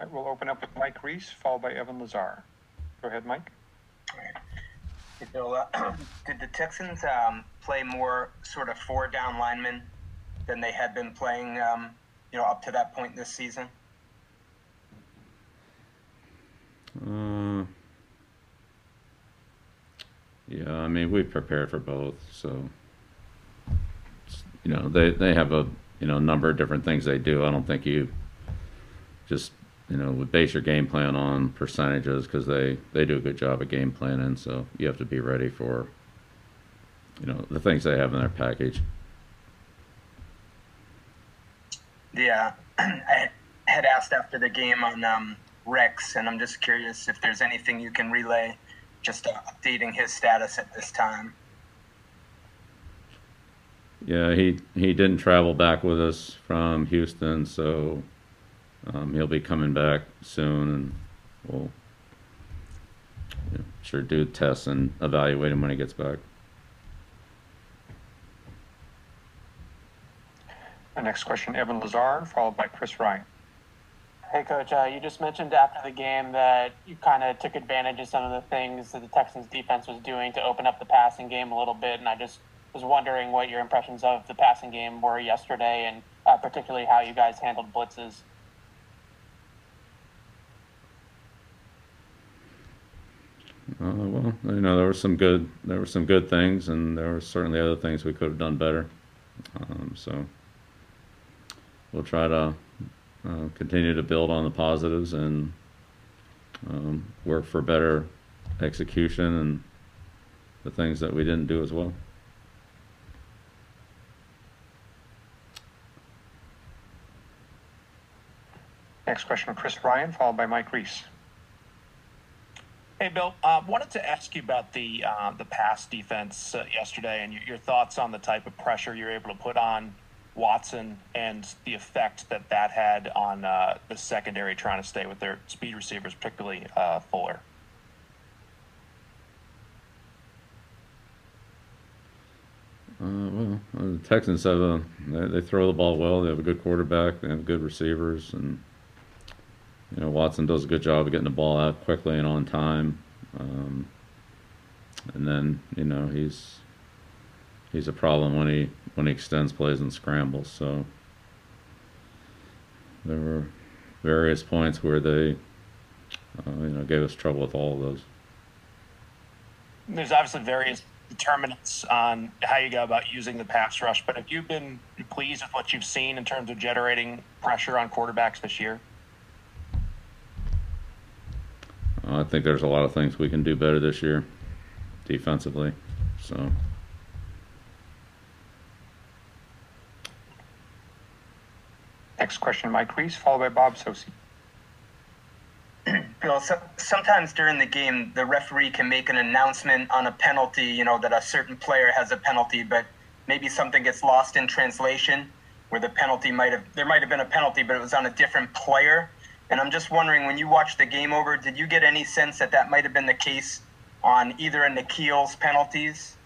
All right, we'll open up with Mike Reiss, followed by Evan Lazar. Go ahead, Mike. Hey, Bill, uh, did the Texans um, play more sort of four down linemen than they had been playing, um, you know, up to that point this season? Uh, yeah, I mean, we prepared for both, so you know, they they have a you know number of different things they do. I don't think you just you know would base your game plan on percentages because they they do a good job of game planning. So you have to be ready for you know the things they have in their package. Yeah, I had asked after the game on um, Rex, and I'm just curious if there's anything you can relay, just uh, updating his status at this time. Yeah, he he didn't travel back with us from Houston, so um, he'll be coming back soon, and we'll you know, sure do tests and evaluate him when he gets back. The next question, Evan Lazar, followed by Chris Ryan. Hey, Coach, uh, you just mentioned after the game that you kind of took advantage of some of the things that the Texans defense was doing to open up the passing game a little bit. And I just was wondering what your impressions of the passing game were yesterday and uh, particularly how you guys handled blitzes. Uh, well, you know, there were some good there were some good things, and there were certainly other things we could have done better. Um, so we'll try to uh, continue to build on the positives and um, work for better execution and the things that we didn't do as well. Next question, Chris Ryan, followed by Mike Reiss. Hey, Bill. Uh, wanted to ask you about the uh, the pass defense uh, yesterday and your, your thoughts on the type of pressure you're able to put on Watson and the effect that that had on uh, the secondary trying to stay with their speed receivers, particularly uh, Fuller. Uh, well, uh, the Texans have a they, they throw the ball well. They have a good quarterback. They have good receivers, and you know Watson does a good job of getting the ball out quickly and on time. Um, and then you know he's he's a problem when he when he extends plays and scrambles. So there were various points where they uh, you know gave us trouble with all of those. There's obviously various determinants on how you go about using the pass rush, but have you been pleased with what you've seen in terms of generating pressure on quarterbacks this year? I think there's a lot of things we can do better this year, defensively. So Next question, Mike Reiss, followed by Bob Socci. Bill, so, sometimes during the game, the referee can make an announcement on a penalty, you know, that a certain player has a penalty, but maybe something gets lost in translation where the penalty might have, there might have been a penalty, but it was on a different player. And I'm just wondering, when you watched the game over, did you get any sense that that might have been the case on either of N'Keal's penalties?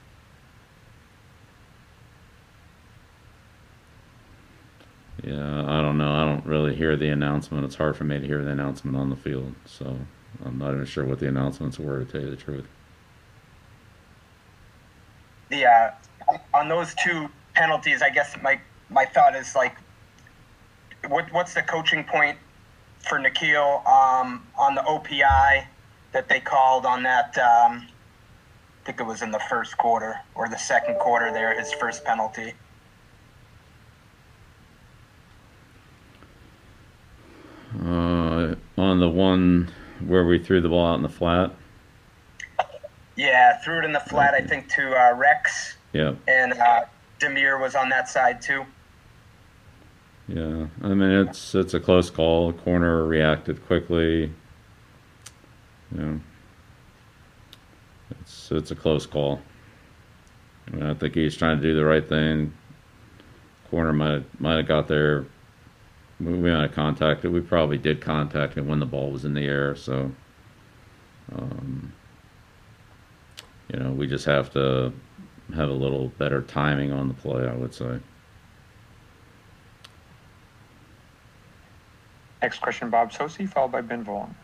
yeah, I don't know. I don't really hear the announcement. It's hard for me to hear the announcement on the field. So I'm not even sure what the announcements were to tell you the truth. the uh, on those two penalties, I guess my my thought is like, what what's the coaching point for N'Keal um, on the OPI that they called on that? Um, I think it was in the first quarter or the second quarter. There, his first penalty. Uh, on the one where we threw the ball out in the flat. Yeah, threw it in the flat. I think to uh, Rex Yeah, and uh, Damiere was on that side too. yeah. I mean, it's it's a close call. Corner reacted quickly. You know, it's it's a close call. I, mean, I think he's trying to do the right thing. Corner might might have got there. We we might have contacted. We probably did contact him when the ball was in the air. So, um, you know, we just have to have a little better timing on the play. I would say. Next question, Bob Socci, followed by Ben Volin.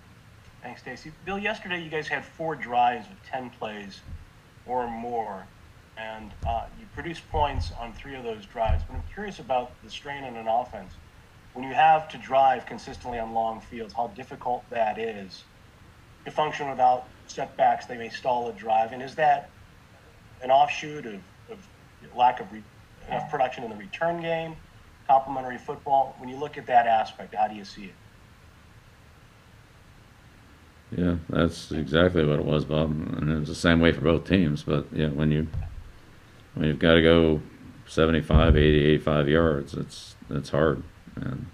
Thanks, Stacy. Bill, yesterday you guys had four drives of 10 plays or more, and uh, you produced points on three of those drives. But I'm curious about the strain on an offense. When you have to drive consistently on long fields, how difficult that is to function without setbacks. They may stall a drive. And is that an offshoot of, of lack of re- enough production in the return game, complementary football? When you look at that aspect, how do you see it? Yeah, that's exactly what it was, Bob. And it was the same way for both teams. But yeah, when you when you've got to go 75, 80, 85 yards, it's it's hard. And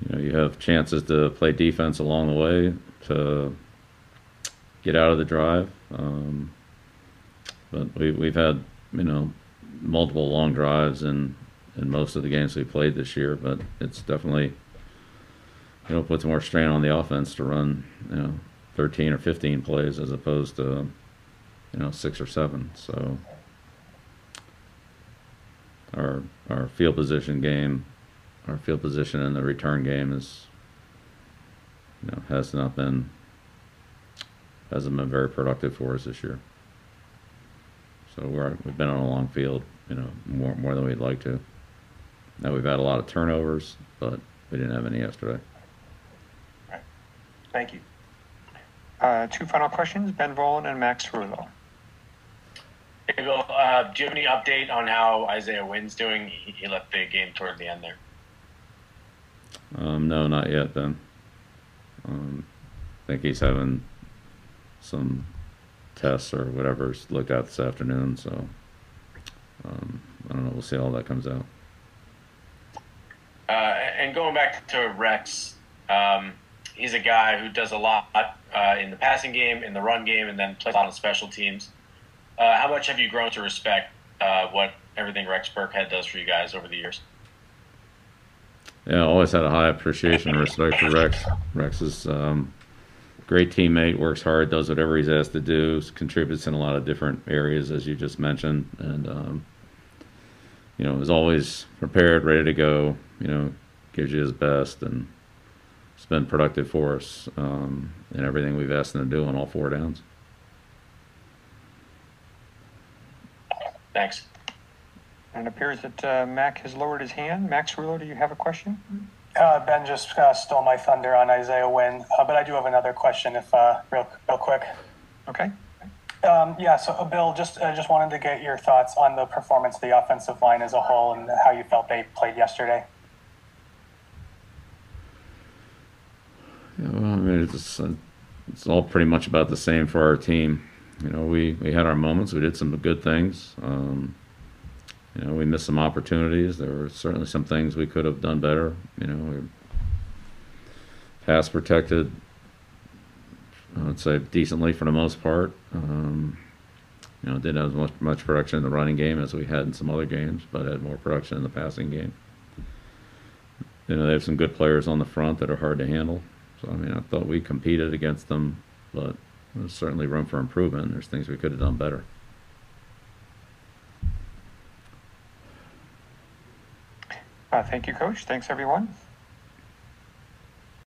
you know, you have chances to play defense along the way to get out of the drive. Um, but we we've had you know multiple long drives in in most of the games we played this year. But it's definitely you know, puts more strain on the offense to run, you know, 13 or 15 plays as opposed to, you know, six or seven. So our our field position game, our field position in the return game is, you know, has not been hasn't been very productive for us this year. So we're we've been on a long field, you know, more more than we'd like to. Now we've had a lot of turnovers, but we didn't have any yesterday. Thank you. Uh, two final questions, Ben Volin and Mac Cerullo. Hey, Bill, uh, do you have any update on how Isaiah Wynn's doing? He, he left the game toward the end there. Um, no, not yet, Ben. Um, I think he's having some tests or whatever's looked at this afternoon, so um, I don't know. We'll see how that comes out. And going back to Rex, um, he's a guy who does a lot uh, in the passing game, in the run game, and then plays a lot on special teams. Uh, how much have you grown to respect uh, what everything Rex Burkhead does for you guys over the years? Yeah, I always had a high appreciation and respect for Rex. Rex is um, great teammate, works hard, does whatever he's asked to do, contributes in a lot of different areas, as you just mentioned, and um, you know is always prepared, ready to go. You know, gives you his best, and it's been productive for us um, in everything we've asked him to do on all four downs. Thanks. And it appears that uh, Mac has lowered his hand. Mac Cerullo, do you have a question? Uh, ben just uh, stole my thunder on Isaiah Wynn, uh, but I do have another question, if uh, real, real quick. Okay. Um, yeah, so uh, Bill, just uh, just wanted to get your thoughts on the performance of the offensive line as a whole and how you felt they played yesterday. Yeah, well, I mean, it's it's all pretty much about the same for our team. You know, we, we had our moments. We did some good things. Um, you know, we missed some opportunities. There were certainly some things we could have done better. You know, we pass protected. I'd say decently for the most part. Um, you know, didn't have as much, much production in the running game as we had in some other games, but had more production in the passing game. You know, they have some good players on the front that are hard to handle. I mean, I thought we competed against them, but there's certainly room for improvement. There's things we could have done better. Uh, thank you, Coach. Thanks, everyone.